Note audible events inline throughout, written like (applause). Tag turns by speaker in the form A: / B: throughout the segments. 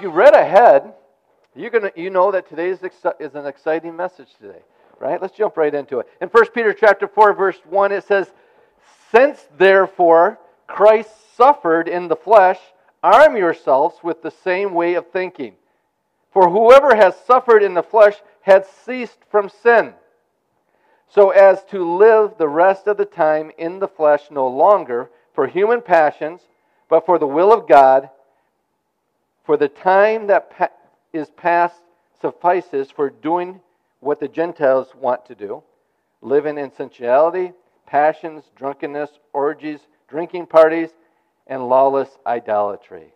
A: if you read ahead, you're gonna, you know that today is, exci- is an exciting message today, right? Let's jump right into it. In 1 Peter chapter 4, verse 1, it says, Since therefore Christ suffered in the flesh, arm yourselves with the same way of thinking. For whoever has suffered in the flesh has ceased from sin, so as to live the rest of the time in the flesh no longer for human passions, but for the will of God. For the time that pa- is past suffices for doing what the Gentiles want to do living in sensuality, passions, drunkenness, orgies, drinking parties, and lawless idolatry.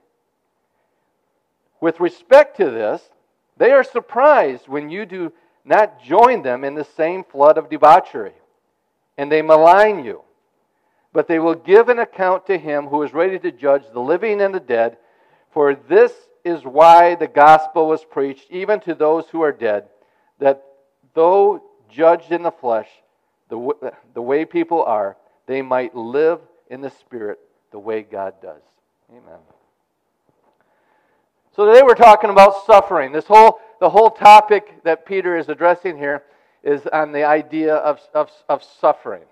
A: With respect to this, they are surprised when you do not join them in the same flood of debauchery, and they malign you. But they will give an account to him who is ready to judge the living and the dead, for this is why the gospel was preached even to those who are dead, that though judged in the flesh, the, the way people are, they might live in the spirit the way God does. Amen. So today we're talking about suffering. This whole the whole topic that Peter is addressing here is on the idea of, of, of suffering.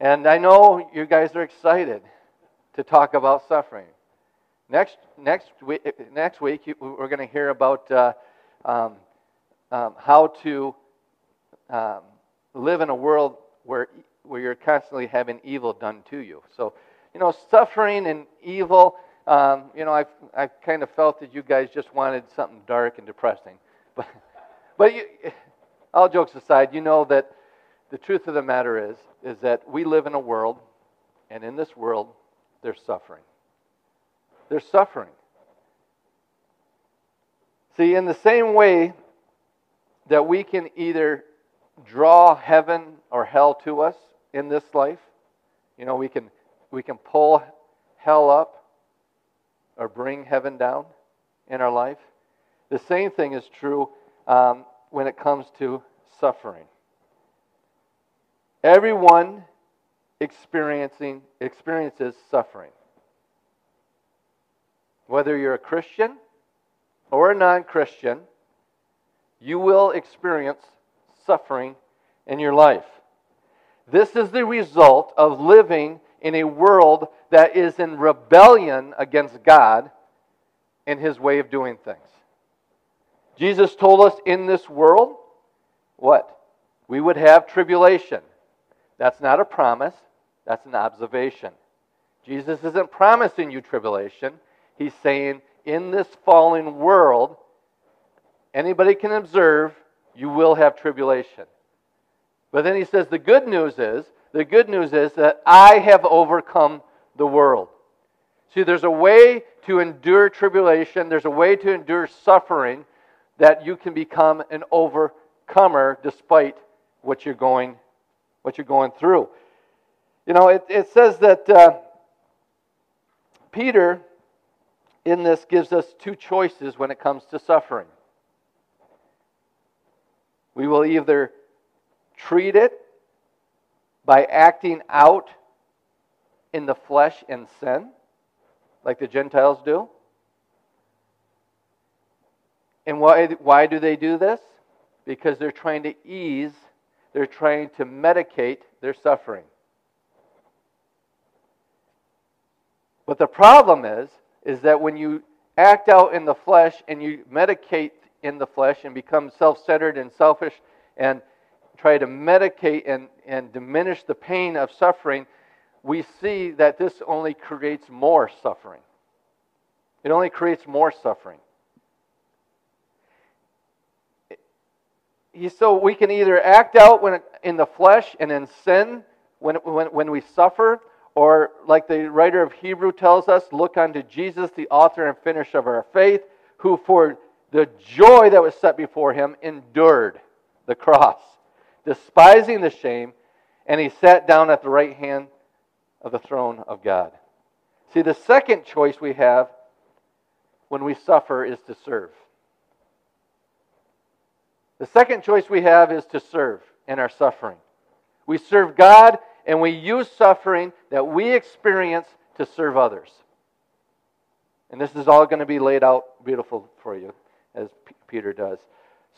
A: And I know you guys are excited to talk about suffering. Next, next, week, next week, we're going to hear about uh, um, um, how to um, live in a world where, where you're constantly having evil done to you. So, you know, suffering and evil, um, you know, I've, I've kind of felt that you guys just wanted something dark and depressing. (laughs) But, but you, all jokes aside, you know that the truth of the matter is, is that we live in a world, and in this world, there's suffering. There's suffering. See, in the same way that we can either draw heaven or hell to us in this life, you know, we can, we can pull hell up or bring heaven down in our life. The same thing is true um, when it comes to suffering. Everyone experiencing experiences suffering. Whether you're a Christian or a non Christian, you will experience suffering in your life. This is the result of living in a world that is in rebellion against God and his way of doing things. Jesus told us in this world, what? We would have tribulation. That's not a promise, that's an observation. Jesus isn't promising you tribulation. He's saying, in this fallen world, anybody can observe, you will have tribulation. But then he says, the good news is, the good news is that I have overcome the world. See, there's a way to endure tribulation, there's a way to endure suffering that you can become an overcomer despite what you're going, what you're going through. You know, it, it says that uh, Peter in this gives us two choices when it comes to suffering. We will either treat it by acting out in the flesh and sin, like the Gentiles do. And why, why do they do this? Because they're trying to ease, they're trying to medicate their suffering. But the problem is, is that when you act out in the flesh and you medicate in the flesh and become self centered and selfish and try to medicate and, and diminish the pain of suffering, we see that this only creates more suffering. It only creates more suffering. So we can either act out when in the flesh and in sin when, when, when we suffer, or, like the writer of Hebrew tells us, look unto Jesus, the author and finisher of our faith, who for the joy that was set before him endured the cross, despising the shame, and he sat down at the right hand of the throne of God. See, the second choice we have when we suffer is to serve. The second choice we have is to serve in our suffering. We serve God and we use suffering that we experience to serve others. And this is all going to be laid out beautiful for you, as P- Peter does.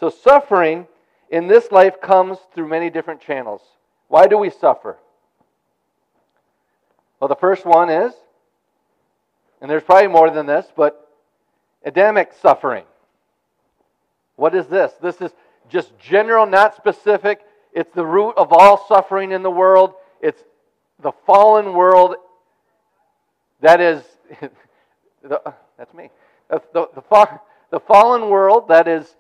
A: So, suffering in this life comes through many different channels. Why do we suffer? Well, the first one is, and there's probably more than this, but Adamic suffering. What is this? This is just general, not specific. It's the root of all suffering in the world. It's the fallen world that is, (laughs) the, that's me. The, the, the, the fallen world that is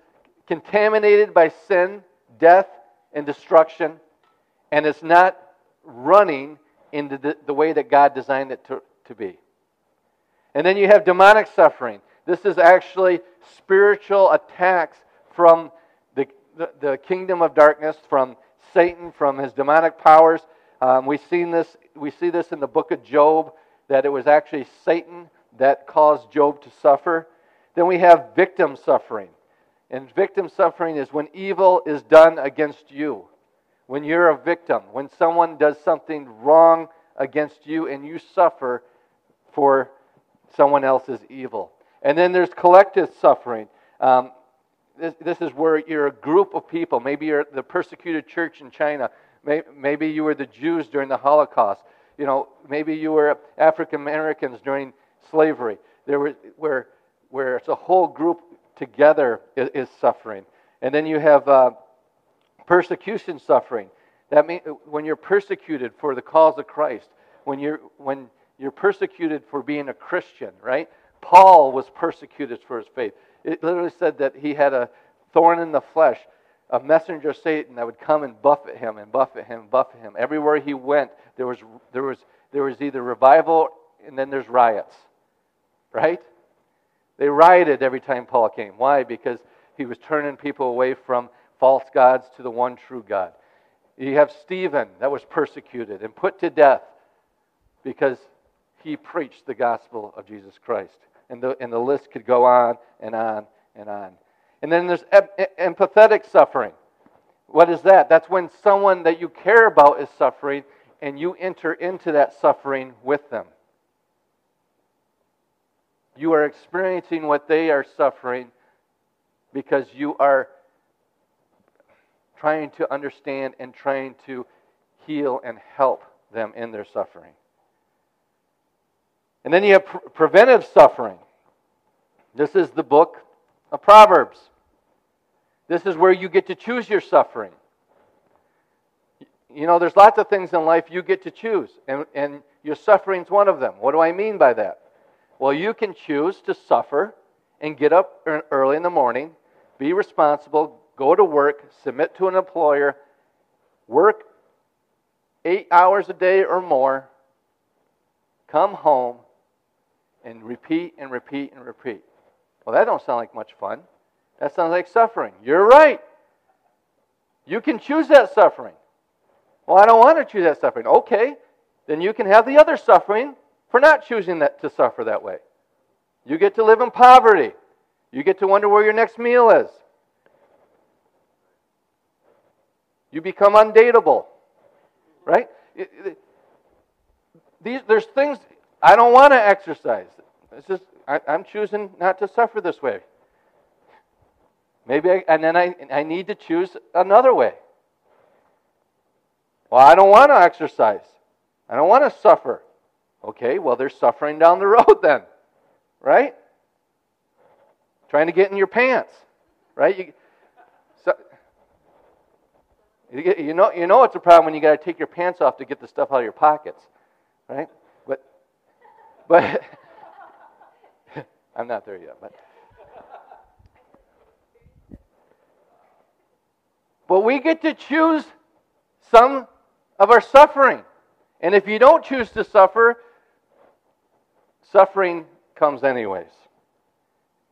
A: contaminated by sin, death, and destruction, and it's not running in the, the way that God designed it to, to be. And then you have demonic suffering. This is actually spiritual attacks from the, the, the kingdom of darkness, from Satan, from his demonic powers. Um, we've seen this, we see this in the book of Job, that it was actually Satan that caused Job to suffer. Then we have victim suffering. And victim suffering is when evil is done against you. When you're a victim, when someone does something wrong against you and you suffer for someone else's evil. And then there's collective suffering. Um, this, this, is where you're a group of people. Maybe you're the persecuted church in China. Maybe you were the Jews during the Holocaust. You know, maybe you were African Americans during slavery. There was where where it's a whole group together is, is suffering. And then you have uh, persecution suffering. That means when you're persecuted for the cause of Christ, when you're when you're persecuted for being a Christian, right? Paul was persecuted for his faith. It literally said that he had a thorn in the flesh, a messenger of Satan that would come and buffet him and buffet him and buffet him. Everywhere he went, there was, there was, there was either revival and then there's riots, right? They rioted every time Paul came. Why? Because he was turning people away from false gods to the one true God. You have Stephen that was persecuted and put to death because he preached the gospel of Jesus Christ. And the, and the list could go on and on and on. And then there's empathetic suffering. What is that? That's when someone that you care about is suffering and you enter into that suffering with them. You are experiencing what they are suffering because you are trying to understand and trying to heal and help them in their suffering. And then you have pre- preventive suffering. This is the book of Proverbs. This is where you get to choose your suffering. You know, there's lots of things in life you get to choose, and, and your suffering's one of them. What do I mean by that? Well, you can choose to suffer and get up early in the morning, be responsible, go to work, submit to an employer, work eight hours a day or more, come home, and repeat and repeat and repeat. Well, that don't sound like much fun. That sounds like suffering. You're right. You can choose that suffering. Well, I don't want to choose that suffering. Okay, then you can have the other suffering for not choosing that to suffer that way. You get to live in poverty. You get to wonder where your next meal is. You become undateable. Right? These, there's things I don't want to exercise. It's just I, am choosing not to suffer this way. Maybe, I, and then I, I need to choose another way. Well, I don't want to exercise. I don't want to suffer. Okay, well, there's suffering down the (laughs) road then, right? Trying to get in your pants, right? You, so, you, know, you know it's a problem when you got to take your pants off to get the stuff out of your pockets, right? But, but (laughs) I'm not there yet, but. But we get to choose some of our suffering. And if you don't choose to suffer, suffering comes anyways.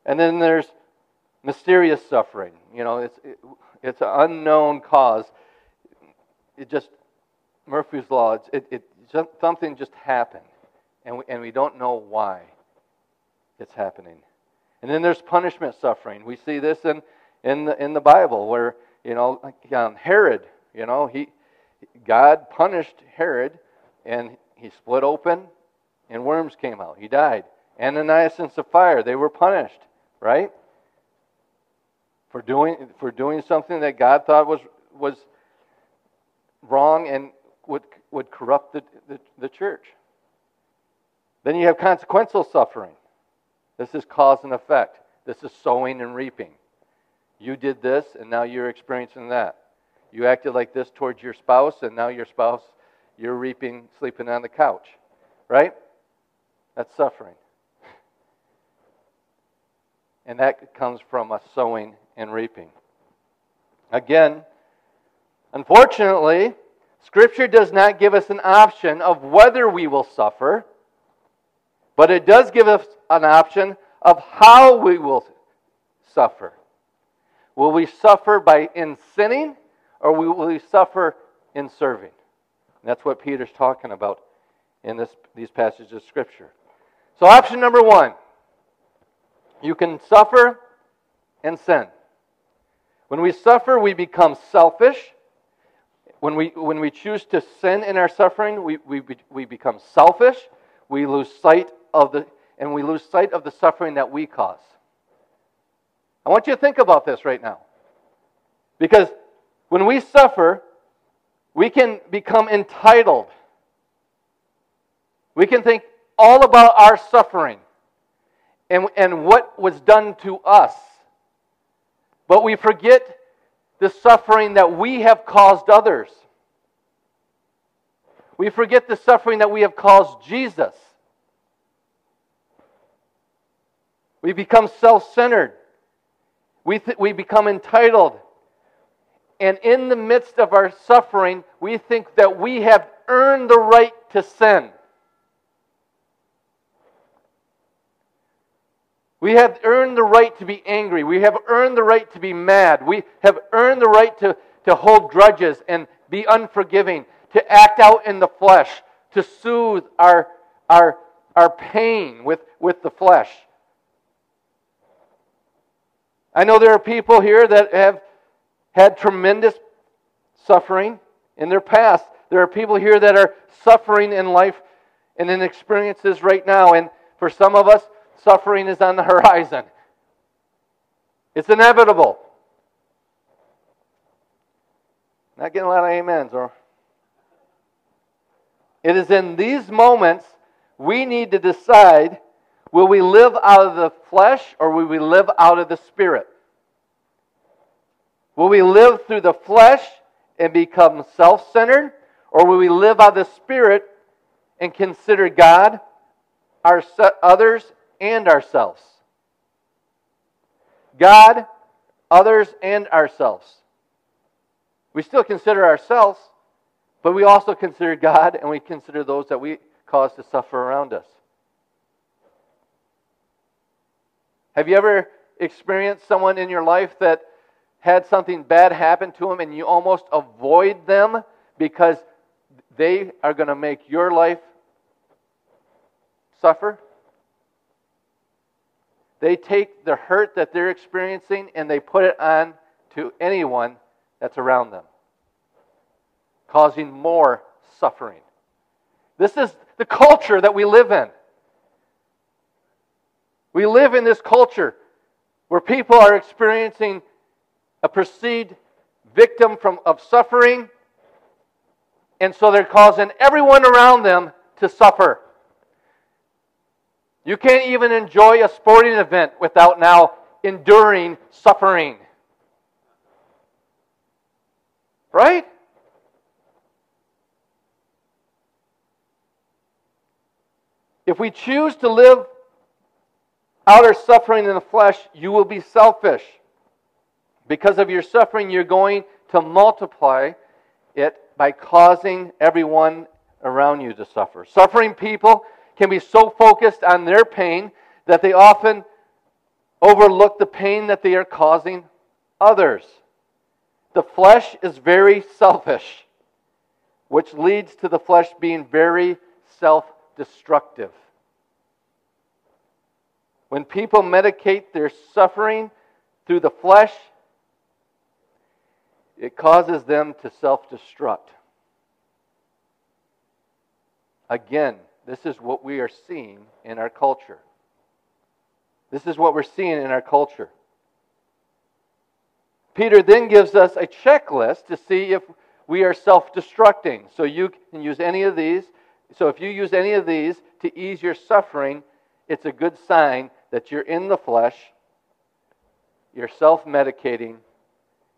A: And then there's mysterious suffering. You know, it's, it, it's an unknown cause. It just, Murphy's Law, it, it, it something just happened. And we, and we don't know why it's happening. And then there's punishment suffering. We see this in, in, the, in the Bible where, you know, um, Herod, you know, he, God punished Herod and he split open and worms came out. He died. Ananias and Sapphira, they were punished, right? For doing, for doing something that God thought was, was wrong and would, would corrupt the, the, the church. Then you have consequential suffering. This is cause and effect. This is sowing and reaping. You did this, and now you're experiencing that. You acted like this towards your spouse, and now your spouse, you're reaping sleeping on the couch. Right? That's suffering. (laughs) And that comes from a sowing and reaping. Again, unfortunately, Scripture does not give us an option of whether we will suffer, but it does give us an option of how we will suffer. Will we suffer by in sinning, or will we suffer in serving? And that's what Peter's talking about in this, these passages of Scripture. So, option number one you can suffer and sin. When we suffer, we become selfish. When we, when we choose to sin in our suffering, we, we, we become selfish. We lose sight of the, and we lose sight of the suffering that we cause. I want you to think about this right now. Because when we suffer, we can become entitled. We can think all about our suffering and, and what was done to us. But we forget the suffering that we have caused others. We forget the suffering that we have caused Jesus. We become self centered. We, th- we become entitled. And in the midst of our suffering, we think that we have earned the right to sin. We have earned the right to be angry. We have earned the right to be mad. We have earned the right to, to hold grudges and be unforgiving, to act out in the flesh, to soothe our, our, our pain with, with the flesh. I know there are people here that have had tremendous suffering in their past. There are people here that are suffering in life and in experiences right now. And for some of us, suffering is on the (laughs) horizon. It's inevitable. Not getting a lot of amens, or it is in these moments we need to decide Will we live out of the flesh or will we live out of the spirit? Will we live through the flesh and become self centered? Or will we live out of the spirit and consider God, our others, and ourselves? God, others, and ourselves. We still consider ourselves, but we also consider God and we consider those that we cause to suffer around us. Have you ever experienced someone in your life that had something bad happen to them and you almost avoid them because they are going to make your life suffer? They take the hurt that they're experiencing and they put it on to anyone that's around them, causing more suffering. This is the culture that we live in. We live in this culture where people are experiencing a perceived victim from, of suffering, and so they're causing everyone around them to suffer. You can't even enjoy a sporting event without now enduring suffering. Right? If we choose to live outer suffering in the flesh, you will be selfish. Because of your suffering, you're going to multiply it by causing everyone around you to suffer. Suffering people can be so focused on their pain that they often overlook the pain that they are causing others. The flesh is very selfish, which leads to the flesh being very self destructive. When people medicate their suffering through the flesh, it causes them to self destruct. Again, this is what we are seeing in our culture. This is what we're seeing in our culture. Peter then gives us a checklist to see if we are self destructing. So you can use any of these. So if you use any of these to ease your suffering, it's a good sign that you're in the flesh, you're self medicating,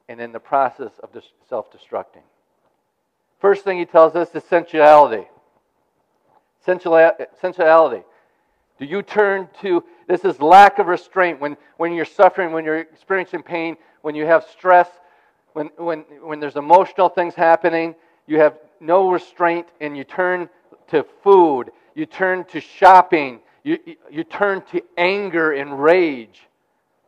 A: and in the process of self destructing. First thing he tells us is sensuality. Sensuality. Do you turn to this is lack of restraint when, when you're suffering, when you're experiencing pain, when you have stress, when, when, when there's emotional things happening, you have no restraint and you turn to food, you turn to shopping, you, you turn to anger and rage.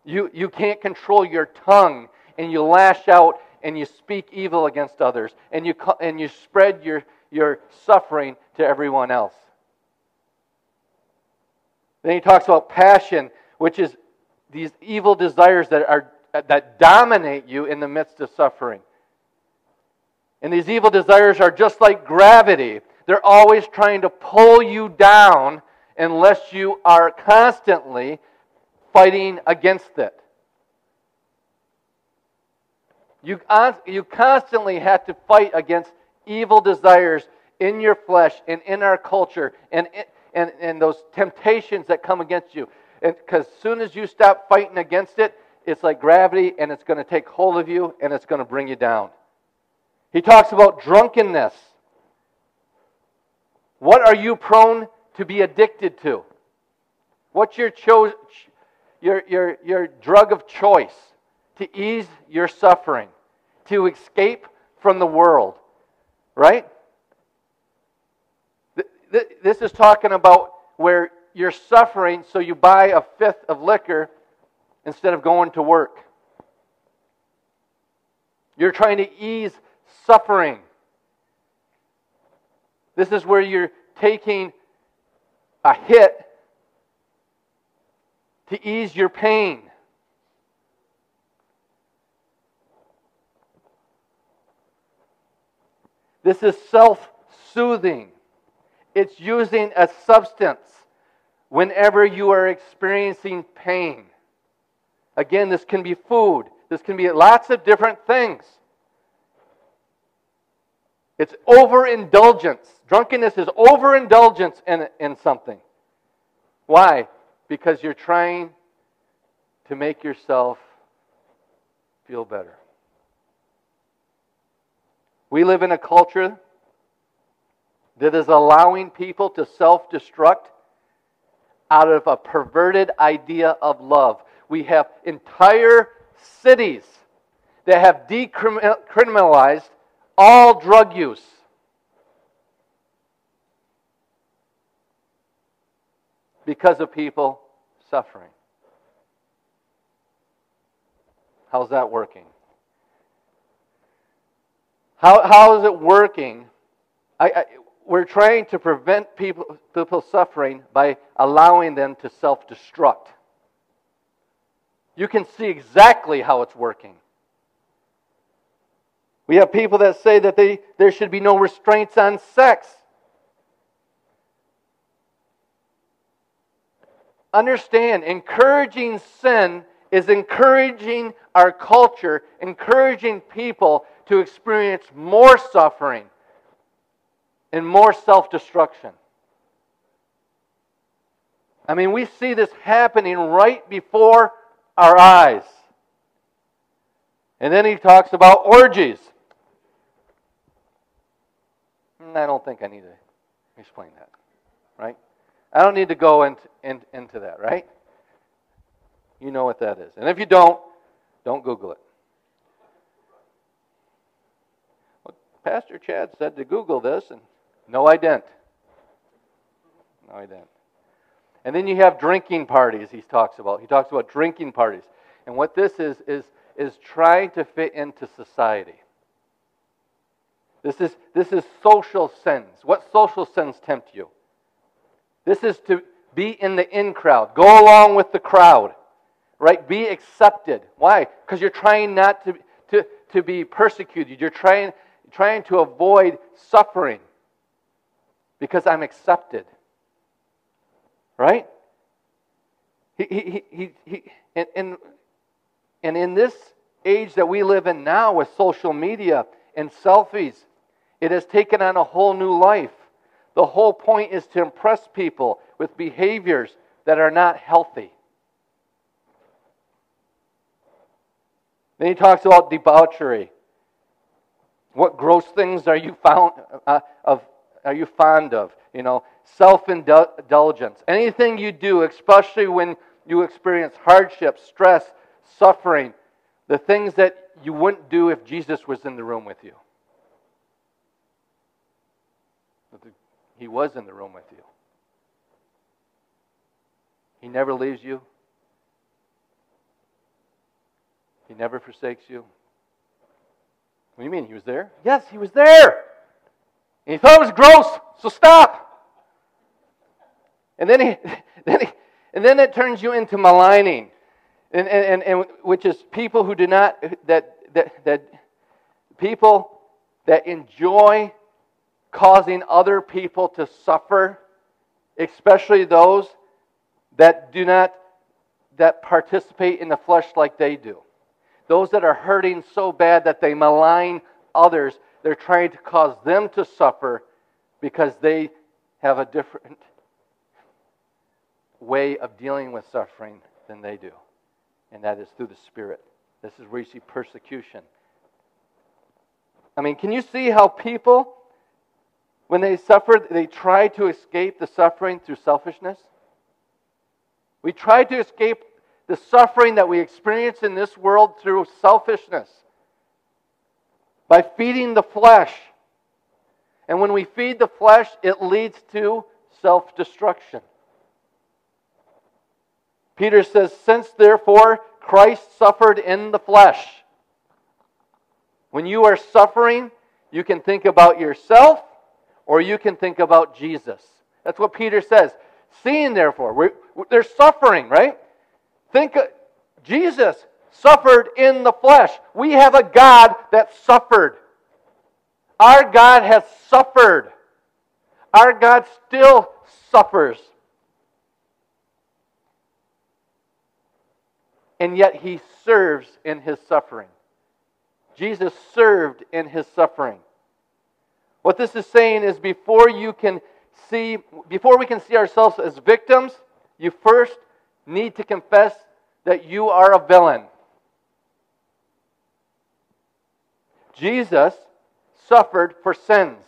A: You, you can't control your tongue and you lash out and you speak evil against others and you, and you spread your, your suffering to everyone else. Then he talks about passion, which is these evil desires that, are, that dominate you in the midst of suffering. And these evil desires are just like gravity. They're always trying to pull you down unless you are constantly fighting against it. You, you constantly have to fight against evil desires in your flesh and in our culture and, and, and those temptations that come against you. Because as soon as you stop fighting against it, it's like gravity and it's going to take hold of you and it's going to bring you down. He talks about drunkenness. What are you prone to be addicted to? What's your, cho- your, your, your drug of choice to ease your suffering, to escape from the world? Right? This is talking about where you're suffering, so you buy a fifth of liquor instead of going to work. You're trying to ease suffering. This is where you're taking a hit to ease your pain. This is self soothing. It's using a substance whenever you are experiencing pain. Again, this can be food, this can be lots of different things. It's overindulgence. Drunkenness is overindulgence in, in something. Why? Because you're trying to make yourself feel better. We live in a culture that is allowing people to self destruct out of a perverted idea of love. We have entire cities that have decriminalized all drug use. Because of people suffering. How's that working? How, how is it working? I, I, we're trying to prevent people, people suffering by allowing them to self destruct. You can see exactly how it's working. We have people that say that they, there should be no restraints on sex. Understand, encouraging sin is encouraging our culture, encouraging people to experience more suffering and more self destruction. I mean, we see this happening right before our eyes. And then he talks about orgies. Hmm, I don't think I need to explain that, right? I don't need to go into, in, into that, right? You know what that is. And if you don't, don't Google it. Well, Pastor Chad said to Google this, and no, I didn't. No, I didn't. And then you have drinking parties, he talks about. He talks about drinking parties. And what this is, is, is trying to fit into society. This is, this is social sins. What social sins tempt you? This is to be in the in crowd, go along with the crowd, right? Be accepted. Why? Because you're trying not to, to, to be persecuted. You're trying, trying to avoid suffering because I'm accepted. Right? He, he, he, he, and, and, and in this age that we live in now with social media and selfies, it has taken on a whole new life. The whole point is to impress people with behaviors that are not healthy. Then he talks about debauchery. What gross things are you found uh, of? Are you fond of? You know, self-indulgence. Anything you do, especially when you experience hardship, stress, suffering, the things that you wouldn't do if Jesus was in the room with you. He was in the room with you. He never leaves you. He never forsakes you. What do you mean? He was there? Yes, he was there. And he thought it was gross, so stop. And then he, (laughs) then he, and then it turns you into maligning, and, and, and, which is people who do not that that that people that enjoy causing other people to suffer, especially those that do not that participate in the flesh like they do. Those that are hurting so bad that they malign others, they're trying to cause them to suffer because they have a different way of dealing with suffering than they do. And that is through the Spirit. This is where you see persecution. I mean, can you see how people, when they suffer, they try to escape the suffering through selfishness? We try to escape the suffering that we experience in this world through selfishness by feeding the flesh. And when we feed the flesh, it leads to self destruction. Peter says, Since therefore Christ suffered in the flesh. When you are suffering, you can think about yourself or you can think about Jesus. That's what Peter says. Seeing, therefore, we're, there's suffering, right? Think uh, Jesus suffered in the flesh. We have a God that suffered. Our God has suffered. Our God still suffers. And yet he serves in his suffering. Jesus served in his suffering. What this is saying is before you can see before we can see ourselves as victims, you first need to confess that you are a villain. Jesus suffered for sins.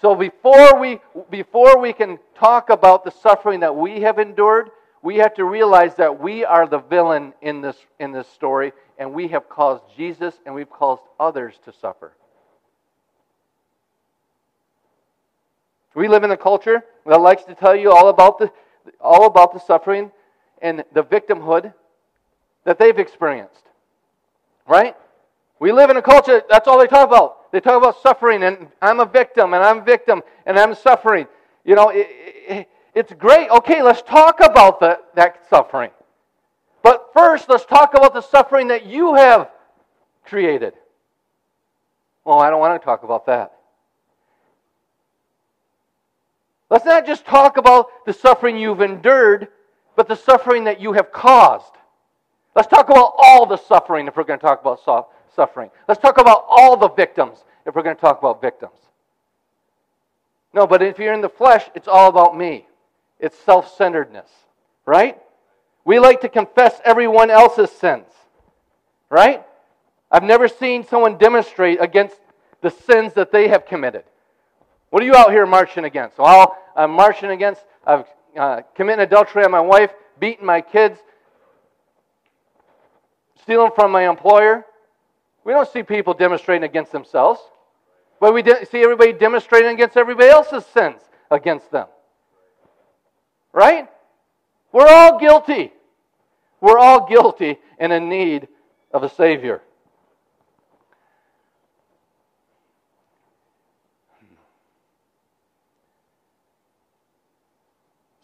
A: So before we before we can talk about the suffering that we have endured, we have to realize that we are the villain in this in this story and we have caused Jesus and we've caused others to suffer. We live in a culture that likes to tell you all about the all about the suffering and the victimhood that they've experienced. Right? We live in a culture, that's all they talk about. They talk about suffering, and I'm a victim, and I'm a victim, and I'm suffering. You know, it, it, it's great. Okay, let's talk about the, that suffering. But first, let's talk about the suffering that you have created. Well, I don't want to talk about that. Let's not just talk about the suffering you've endured, but the suffering that you have caused. Let's talk about all the suffering if we're going to talk about suffering. Let's talk about all the victims if we're going to talk about victims. No, but if you're in the flesh, it's all about me. It's self centeredness, right? We like to confess everyone else's sins, right? I've never seen someone demonstrate against the sins that they have committed. What are you out here marching against? Well, I'm marching against, I've uh, committing adultery on my wife, beating my kids, stealing from my employer. We don't see people demonstrating against themselves, but we see everybody demonstrating against everybody else's sins against them. Right? We're all guilty. We're all guilty and in need of a Savior.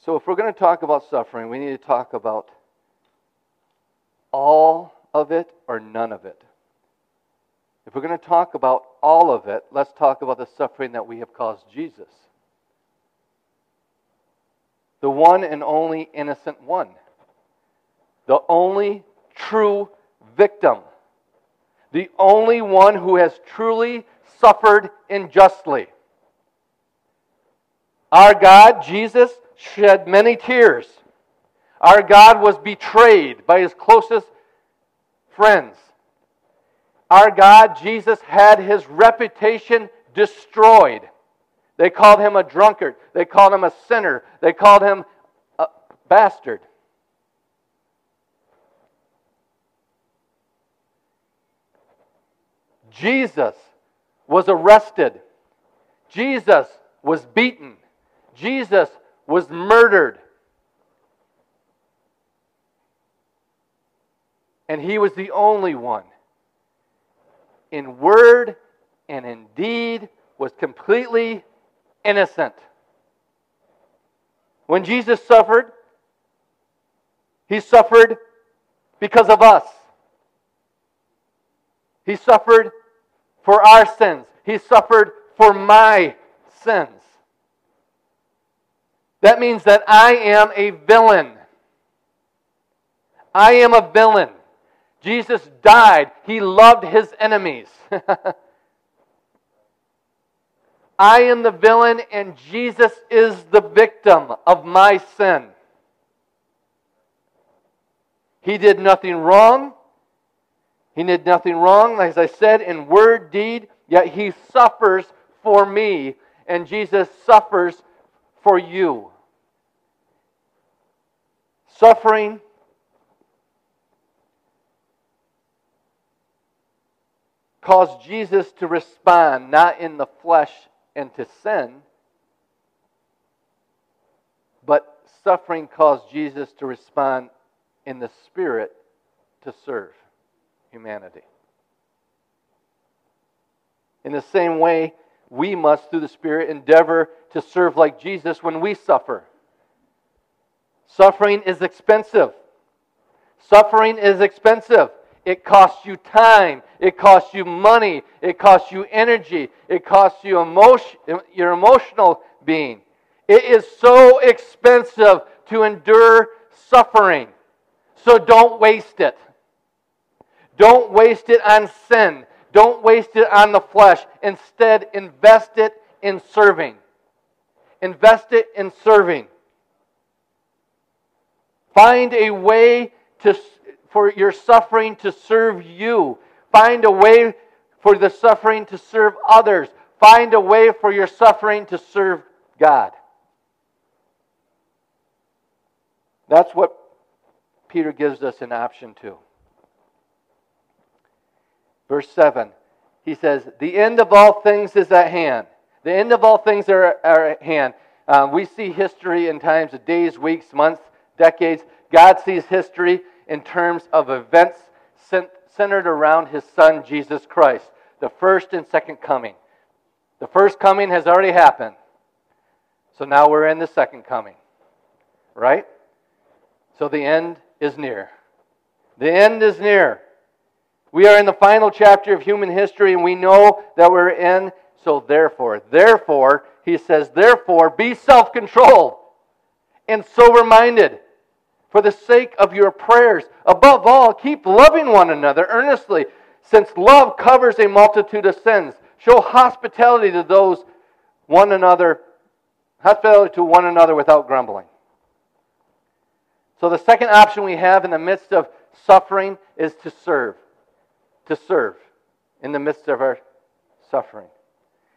A: So, if we're going to talk about suffering, we need to talk about all of it or none of it. If we're going to talk about all of it, let's talk about the suffering that we have caused Jesus. the one and only innocent one, the only true victim, the only one who has truly suffered unjustly. Our God, Jesus, shed many tears. Our God was betrayed by his closest friends. Our God, Jesus, had his reputation destroyed. They called him a drunkard. They called him a sinner. They called him a bastard. Jesus was arrested. Jesus was beaten. Jesus was murdered. And he was the only one in word and in deed was completely innocent. When Jesus suffered, he suffered because of us. He suffered for our sins. He suffered for my sins. That means that I am a villain. I am a villain. Jesus died. He loved his enemies. (laughs) I am the villain and Jesus is the victim of my sin. He did nothing wrong. He did nothing wrong, as I said, in word, deed, yet he suffers for me, and Jesus suffers for you. Suffering caused Jesus to respond not in the flesh and to sin, but suffering caused Jesus to respond in the Spirit to serve humanity. In the same way, we must, through the Spirit, endeavor to serve like Jesus when we suffer. Suffering is expensive. Suffering is expensive. It costs you time. It costs you money. It costs you energy. It costs you emotion, your emotional being. It is so expensive to endure suffering. So don't waste it. Don't waste it on sin. Don't waste it on the flesh. Instead, invest it in serving. Invest it in serving. Find a way to for your suffering to serve you. Find a way for the suffering to serve others. Find a way for your suffering to serve God. That's what Peter gives us an option to. Verse 7, he says, The end of all things is at hand. The end of all things are, are at hand. Um, we see history in times of days, weeks, months, decades. God sees history in terms of events centered around his son, Jesus Christ, the first and second coming. The first coming has already happened. So now we're in the second coming. Right? So the end is near. The end is near. We are in the final chapter of human history and we know that we're in. So therefore, therefore, he says, therefore, be self controlled and sober minded for the sake of your prayers. Above all, keep loving one another earnestly, since love covers a multitude of sins. Show hospitality to those one another, hospitality to one another without grumbling. So the second option we have in the midst of suffering is to serve. To serve in the midst of our suffering.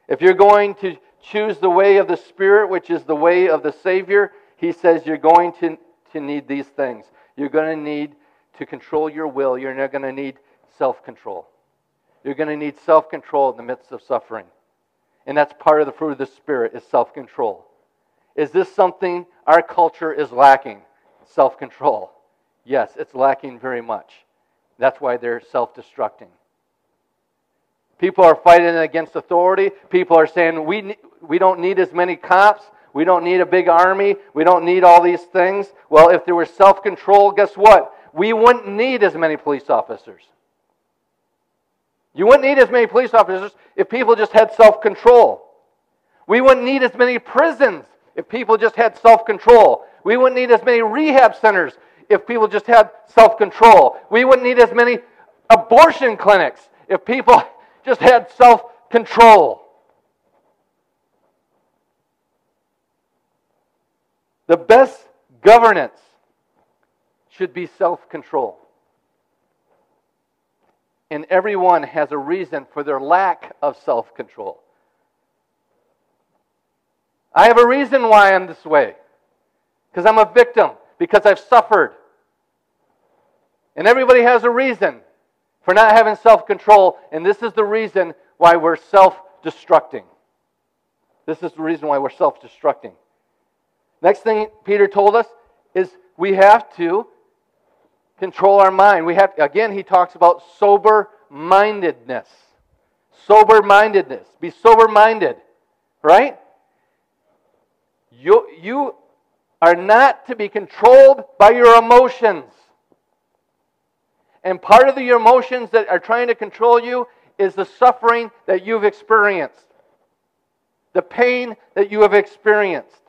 A: If you're going to choose the way of the Spirit, which is the way of the Savior, he says you're going to to need these things. You're going to need to control your will. You're not going to need self control. You're going to need self control in the midst of suffering. And that's part of the fruit of the Spirit is self control. Is this something our culture is lacking? Self control. Yes, it's lacking very much. That's why they're self destructing. People are fighting against authority. People are saying we, we don't need as many cops. We don't need a big army. We don't need all these things. Well, if there was self control, guess what? We wouldn't need as many police officers. You wouldn't need as many police officers if people just had self control. We wouldn't need as many prisons if people just had self control. We wouldn't need as many rehab centers if people just had self control. We wouldn't need as many abortion clinics if people (laughs) just had self control. The best governance should be self control. And everyone has a reason for their lack of self control. I have a reason why I'm this way. Because I'm a victim, because I've suffered. And everybody has a reason for not having self control, and this is the reason why we're self destructing. This is the reason why we're self destructing. Next thing Peter told us is we have to control our mind. We have again he talks about sober mindedness. Sober mindedness. Be sober minded. Right? You, you are not to be controlled by your emotions. And part of the emotions that are trying to control you is the suffering that you've experienced, the pain that you have experienced.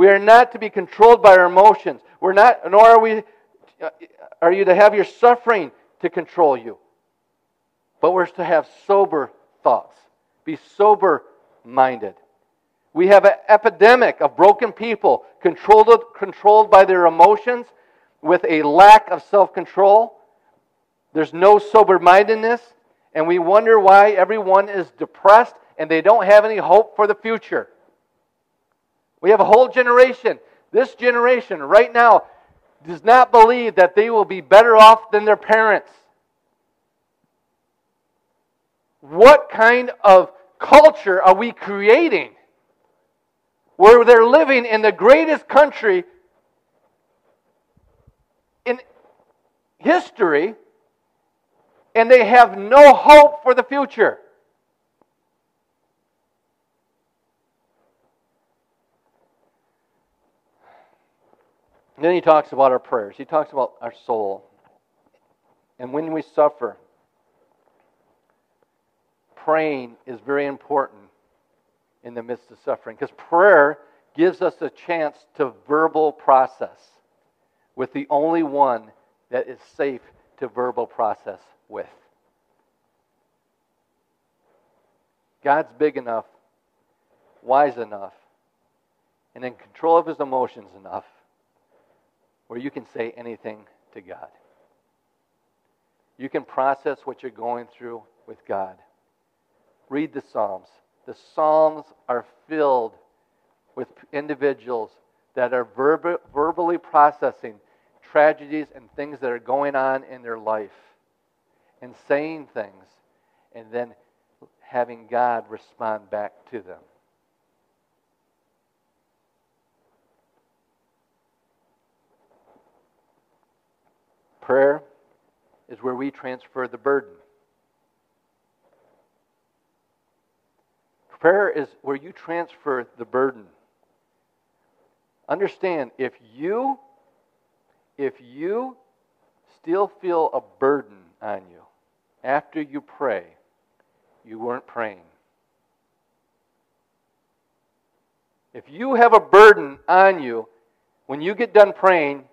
A: We are not to be controlled by our emotions. We're not, nor are we, uh, are you to have your suffering to control you. But we're to have sober thoughts, be sober minded. We have an epidemic of broken people controlled, controlled by their emotions with a lack of self control. There's no sober mindedness, and we wonder why everyone is depressed and they don't have any hope for the future. We have a whole generation. This generation right now does not believe that they will be better off than their parents. What kind of culture are we creating? where they're living in the greatest country in history and they have no hope for the future. And then he talks about our prayers. He talks about our soul. And when we suffer, praying is very important in the midst of suffering. Because prayer gives us a chance to verbal process with the only one that is safe to verbal process with. God's big enough, wise enough, and in control of his emotions enough where you can say anything to God. You can process what you're going through with God. Read the Psalms. The Psalms are filled with individuals that are verb- verbally processing tragedies and things that are going on in their life and saying things and then having God respond back to them. Prayer is where we transfer the burden. Prayer is where you transfer the burden. Understand, if you if you still feel a burden on you after you pray, you weren't praying. If you have a burden on you when you get done praying,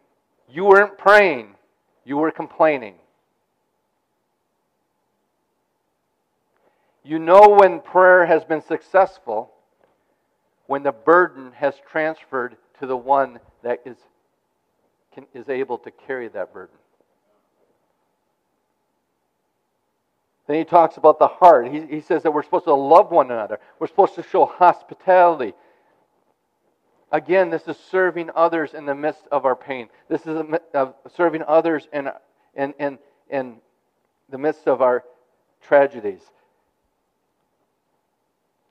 A: you weren't praying, you were complaining. You know when prayer has been successful when the burden has transferred to the one that is, can, is able to carry that burden. Then he talks about the heart. He, he says that we're supposed to love one another, we're supposed to show hospitality. Again, this is serving others in the midst of our pain. This is serving others in, in, in, in the midst of our tragedies.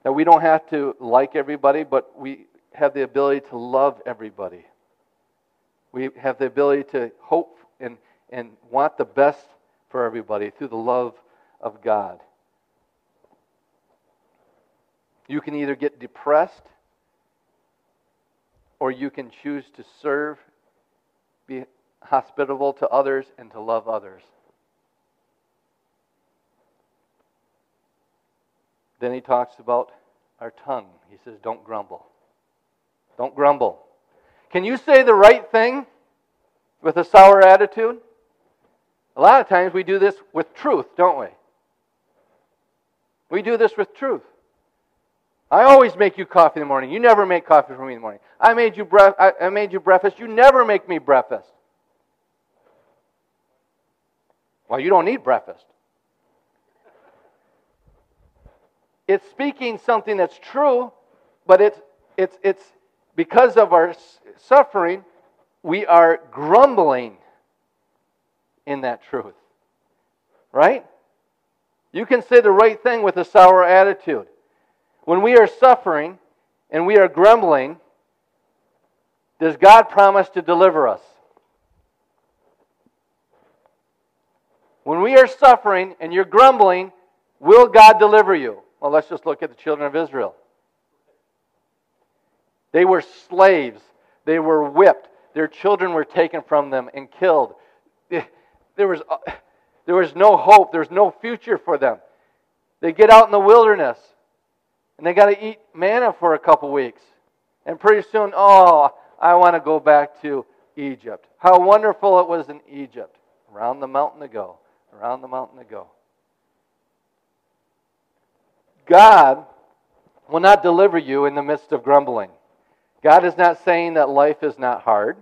A: That we don't have to like everybody, but we have the ability to love everybody. We have the ability to hope and, and want the best for everybody through the love of God. You can either get depressed or you can choose to serve, be hospitable to others, and to love others. Then he talks about our tongue. He says, don't grumble. Don't grumble. Can you say the right thing with a sour attitude? A lot of times we do this with truth, don't we? We do this with truth. I always make you coffee in the morning. You never make coffee for me in the morning. I made you, bref- I, I made you breakfast. You never make me breakfast. Well, you don't need breakfast. It's speaking something that's true, but it's, it's, it's because of our suffering, we are grumbling in that truth. Right? You can say the right thing with a sour attitude. When we are suffering and we are grumbling, does God promise to deliver us? When we are suffering and you're grumbling, will God deliver you? Well, let's just look at the children of Israel. They were slaves, they were whipped, their children were taken from them and killed. (laughs) There was, uh, there was no hope, there was no future for them. They get out in the wilderness and they got to eat manna for a couple weeks. And pretty soon, oh, I want to go back to Egypt. How wonderful it was in Egypt. Around the mountain to go, around the mountain to go. God will not deliver you in the midst of grumbling. God is not saying that life is not hard.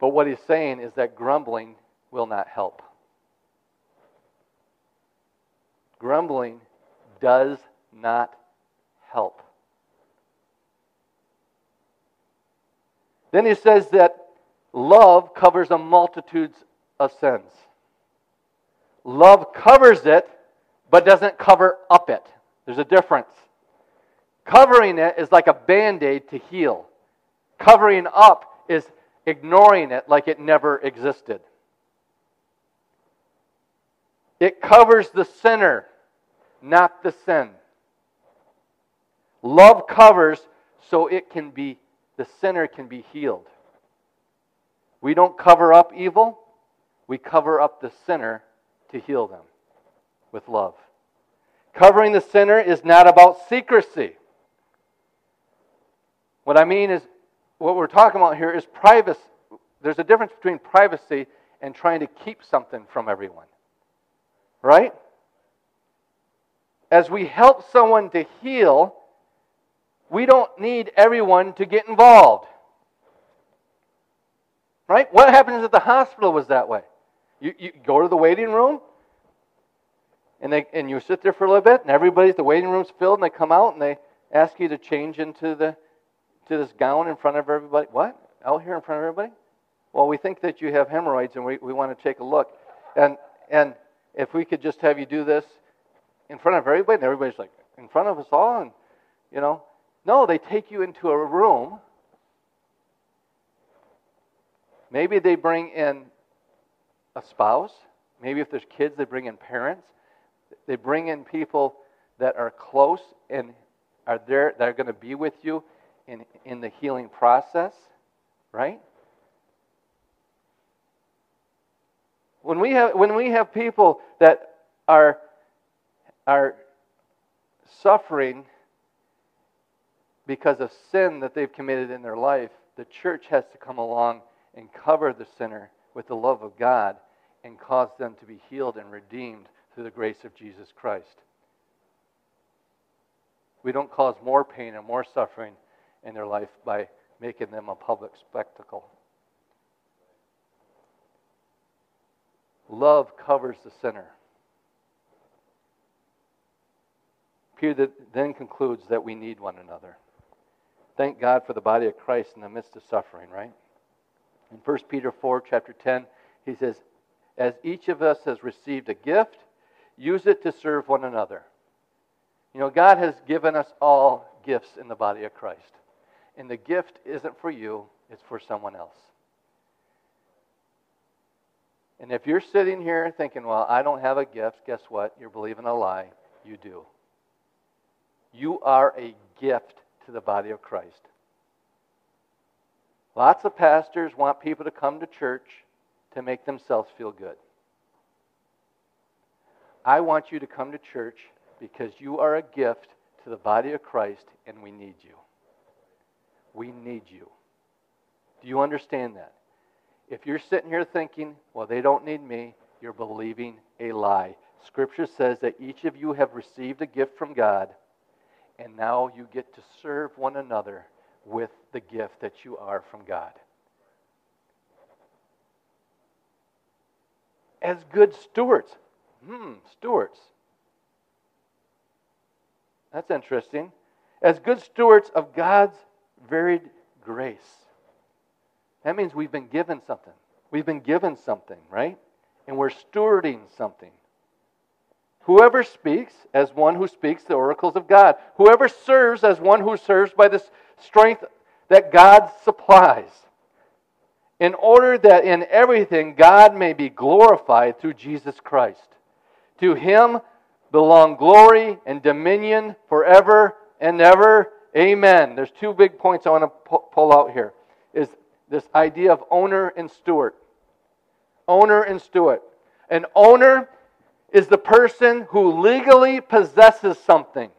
A: But what he's saying is that grumbling will not help. Grumbling does not help. Then he says that love covers a multitude of sins. Love covers it, but doesn't cover up it. There's a difference. Covering it is like a band aid to heal, covering up is ignoring it like it never existed. It covers the sinner not the sin. Love covers so it can be, the sinner can be healed. We don't cover up evil, we cover up the sinner to heal them with love. Covering the sinner is not about secrecy. What I mean is, what we're talking about here is privacy. There's a difference between privacy and trying to keep something from everyone. Right? As we help someone to heal, we don't need everyone to get involved. Right? What happens at the hospital was that way. You, you go to the waiting room, and, they, and you sit there for a little bit, and everybody's, the waiting room's filled, and they come out and they ask you to change into the to this gown in front of everybody. What? Out here in front of everybody? Well, we think that you have hemorrhoids, and we, we want to take a look. And, and if we could just have you do this, in front of everybody, and everybody's like, in front of us all, and you know, no, they take you into a room. Maybe they bring in a spouse. Maybe if there's kids, they bring in parents. They bring in people that are close and are there that are going to be with you in, in the healing process, right? When we have when we have people that are are suffering because of sin that they've committed in their life, the church has to come along and cover the sinner with the love of God and cause them to be healed and redeemed through the grace of Jesus Christ. We don't cause more pain and more suffering in their life by making them a public spectacle. Love covers the sinner. Peter then concludes that we need one another. Thank God for the body of Christ in the midst of suffering, right? In 1 Peter 4, chapter 10, he says, As each of us has received a gift, use it to serve one another. You know, God has given us all gifts in the body of Christ. And the gift isn't for you, it's for someone else. And if you're sitting here thinking, well, I don't have a gift, guess what? You're believing a lie. You do. You are a gift to the body of Christ. Lots of pastors want people to come to church to make themselves feel good. I want you to come to church because you are a gift to the body of Christ and we need you. We need you. Do you understand that? If you're sitting here thinking, well, they don't need me, you're believing a lie. Scripture says that each of you have received a gift from God, and now you get to serve one another with the gift that you are from God. As good stewards. Hmm, stewards. That's interesting. As good stewards of God's varied grace. That means we've been given something. We've been given something, right? And we're stewarding something. Whoever speaks as one who speaks the oracles of God. Whoever serves as one who serves by the strength that God supplies. In order that in everything God may be glorified through Jesus Christ. To him belong glory and dominion forever and ever. Amen. There's two big points I want to pull out here. Is this idea of owner and steward. Owner and steward. An owner is the person who legally possesses something.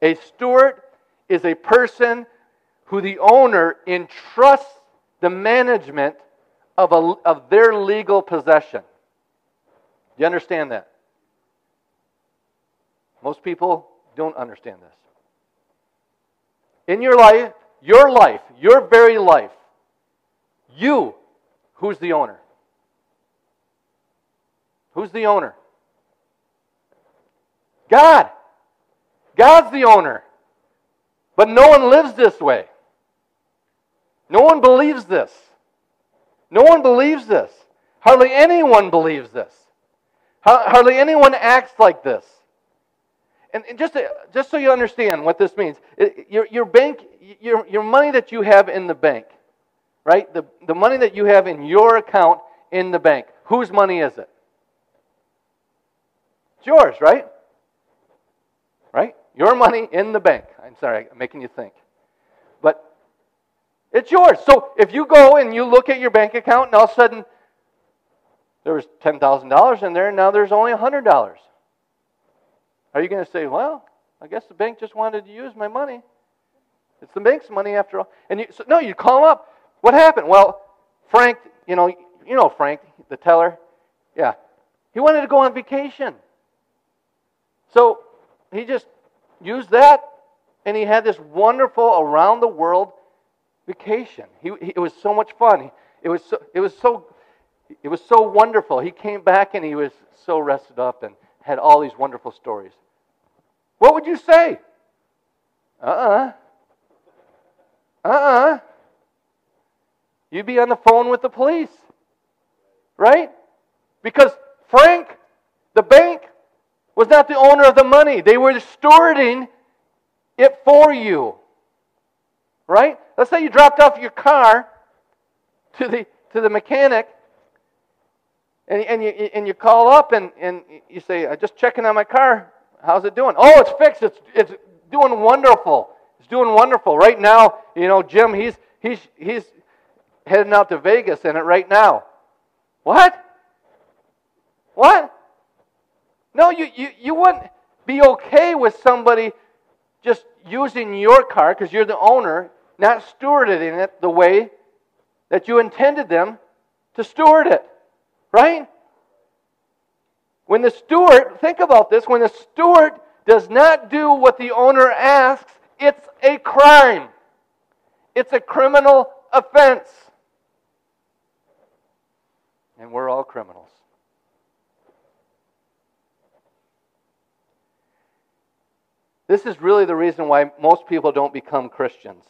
A: A steward is a person who the owner entrusts the management of, a, of their legal possession. You understand that? Most people don't understand this. In your life, your life, your very life, you, who's the owner? Who's the owner? God. God's the owner. But no one lives this way. No one believes this. No one believes this. Hardly anyone believes this. Hardly anyone acts like this. And, just, just so you understand what this means, your, your bank, your, your money that you have in the bank, right? The, the money that you have in your account in the bank, whose money is it? It's yours, right? Right? Your money in the bank. I'm sorry, I'm making you think. But it's yours. So if you go and you look at your bank account and all of a sudden there was $10,000 in there and now there's only $100. Are you going to say, well, I guess the bank just wanted to use my money? It's the bank's money after all. And you, so, no, you call them up. What happened? Well, Frank, you know, you know Frank, the teller. Yeah, he wanted to go on vacation. So he just used that, and he had this wonderful around the world vacation. He, he, it was so much fun. It was so, it was so it was so wonderful. He came back and he was so rested up and had all these wonderful stories. What would you say? Uh uh-uh. uh. Uh-uh. You'd be on the phone with the police. Right? Because Frank, the bank, was not the owner of the money. They were stewarding it for you. Right? Let's say you dropped off your car to the, to the mechanic and, and, you, and you call up and, and you say, I'm just checking on my car. How's it doing? Oh, it's fixed. It's, it's doing wonderful. It's doing wonderful. Right now, you know, Jim, he's, he's, he's heading out to Vegas in it right now. What? What? No, you, you, you wouldn't be okay with somebody just using your car because you're the owner, not stewarding it the way that you intended them to steward it. Right? When the steward, think about this, when the steward does not do what the owner asks, it's a crime. It's a criminal offense. And we're all criminals. This is really the reason why most people don't become Christians.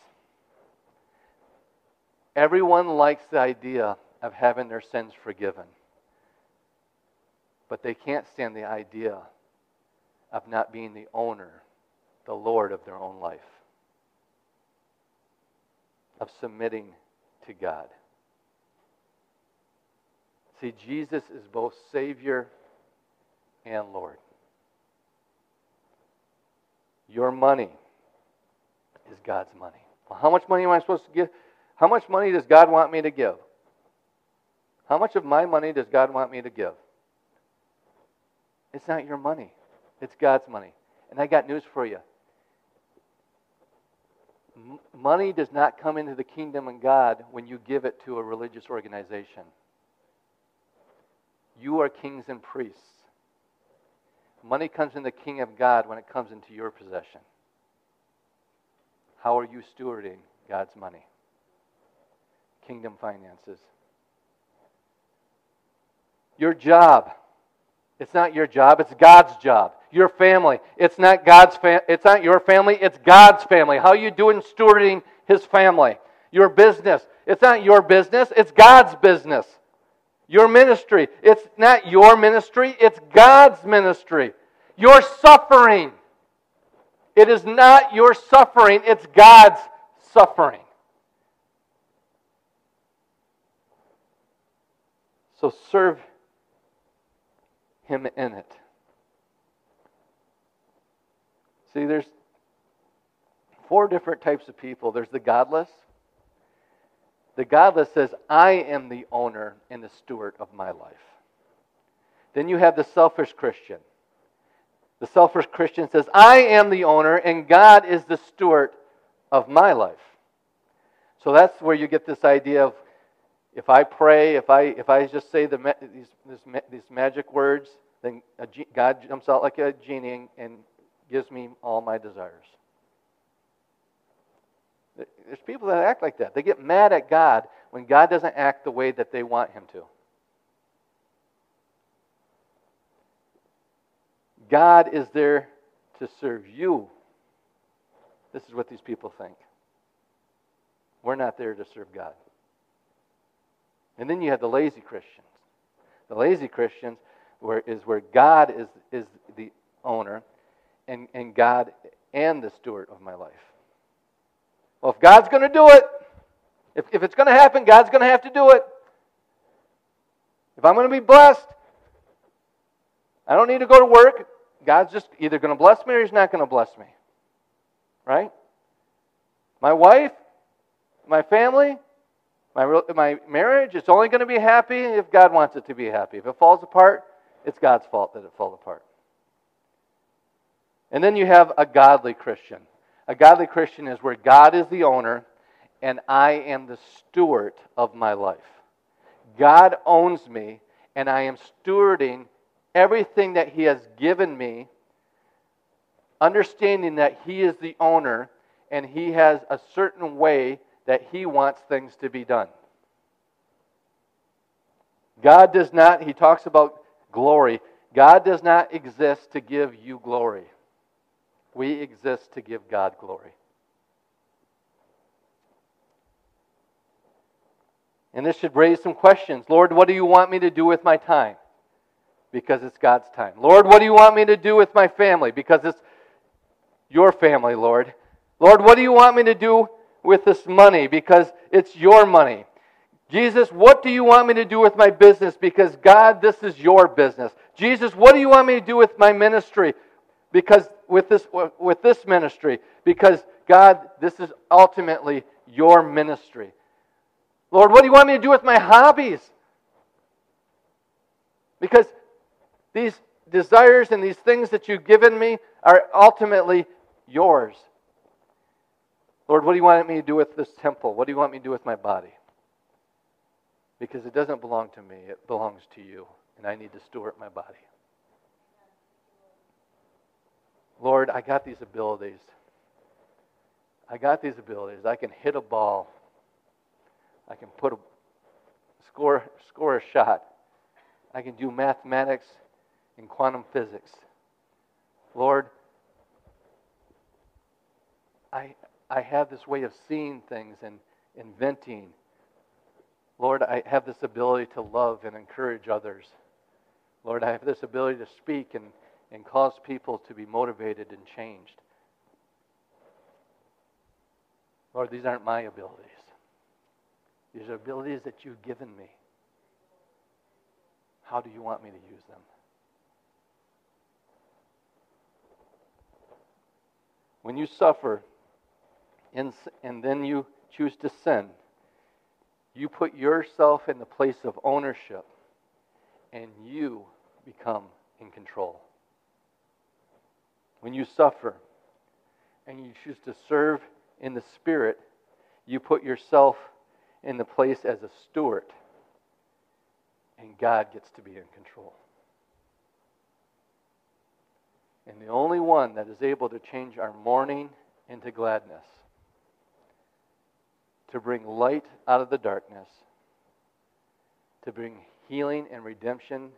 A: Everyone likes the idea of having their sins forgiven but they can't stand the idea of not being the owner, the Lord of their own life, of submitting to God. See, Jesus is both Savior and Lord. Your money is God's money. Well, how much money am I supposed to give? How much money does God want me to give? How much of my money does God want me to give? It's not your money, it's God's money. And I got news for you money does not come into the kingdom of God when you give it to a religious organization. You are kings and priests. Money comes in the king of God when it comes into your possession. How are you stewarding God's money? Kingdom finances. Your job. It's not your job, it's God's job. Your family. It's not God's fam- it's not your family, it's God's family. How are you doing stewarding his family? Your business. It's not your business, it's God's business. Your ministry. It's not your ministry, it's God's ministry. Your suffering. It is not your suffering, it's God's suffering. So serve Him in it. See, there's four different types of people there's the godless. The godless says, I am the owner and the steward of my life. Then you have the selfish Christian. The selfish Christian says, I am the owner and God is the steward of my life. So that's where you get this idea of if I pray, if I, if I just say the, these, these magic words, then God jumps out like a genie and gives me all my desires. There's people that act like that. They get mad at God when God doesn't act the way that they want Him to. God is there to serve you. This is what these people think. We're not there to serve God. And then you have the lazy Christians. The lazy Christians where, is where God is, is the owner and, and God and the steward of my life. Well, if God's going to do it, if, if it's going to happen, God's going to have to do it. If I'm going to be blessed, I don't need to go to work. God's just either going to bless me or He's not going to bless me. Right? My wife, my family, my, my marriage, it's only going to be happy if God wants it to be happy. If it falls apart, it's God's fault that it falls apart. And then you have a godly Christian. A godly Christian is where God is the owner and I am the steward of my life. God owns me and I am stewarding everything that He has given me, understanding that He is the owner and He has a certain way that He wants things to be done. God does not, He talks about glory. God does not exist to give you glory. We exist to give God glory. And this should raise some questions. Lord, what do you want me to do with my time? Because it's God's time. Lord, what do you want me to do with my family? Because it's your family, Lord. Lord, what do you want me to do with this money? Because it's your money. Jesus, what do you want me to do with my business? Because God, this is your business. Jesus, what do you want me to do with my ministry? Because with this with this ministry, because God, this is ultimately your ministry. Lord, what do you want me to do with my hobbies? Because these desires and these things that you've given me are ultimately yours. Lord, what do you want me to do with this temple? What do you want me to do with my body? Because it doesn't belong to me, it belongs to you, and I need to steward my body. Lord, I got these abilities. I got these abilities. I can hit a ball. I can put a score score a shot. I can do mathematics and quantum physics. Lord, I I have this way of seeing things and inventing. Lord, I have this ability to love and encourage others. Lord, I have this ability to speak and, and cause people to be motivated and changed. Lord, these aren't my abilities. These are abilities that you've given me. How do you want me to use them? When you suffer and, and then you choose to sin, you put yourself in the place of ownership and you become in control. When you suffer and you choose to serve in the Spirit, you put yourself in the place as a steward, and God gets to be in control. And the only one that is able to change our mourning into gladness, to bring light out of the darkness, to bring healing and redemption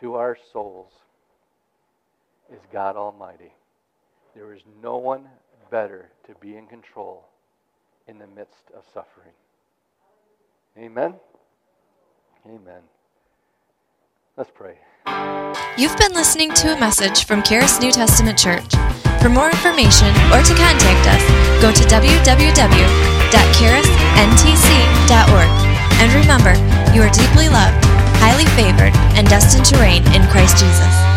A: to our souls, is God Almighty. There is no one better to be in control in the midst of suffering. Amen. Amen. Let's pray.
B: You've been listening to a message from Charis New Testament Church. For more information or to contact us, go to www.charisntc.org. And remember, you are deeply loved, highly favored, and destined to reign in Christ Jesus.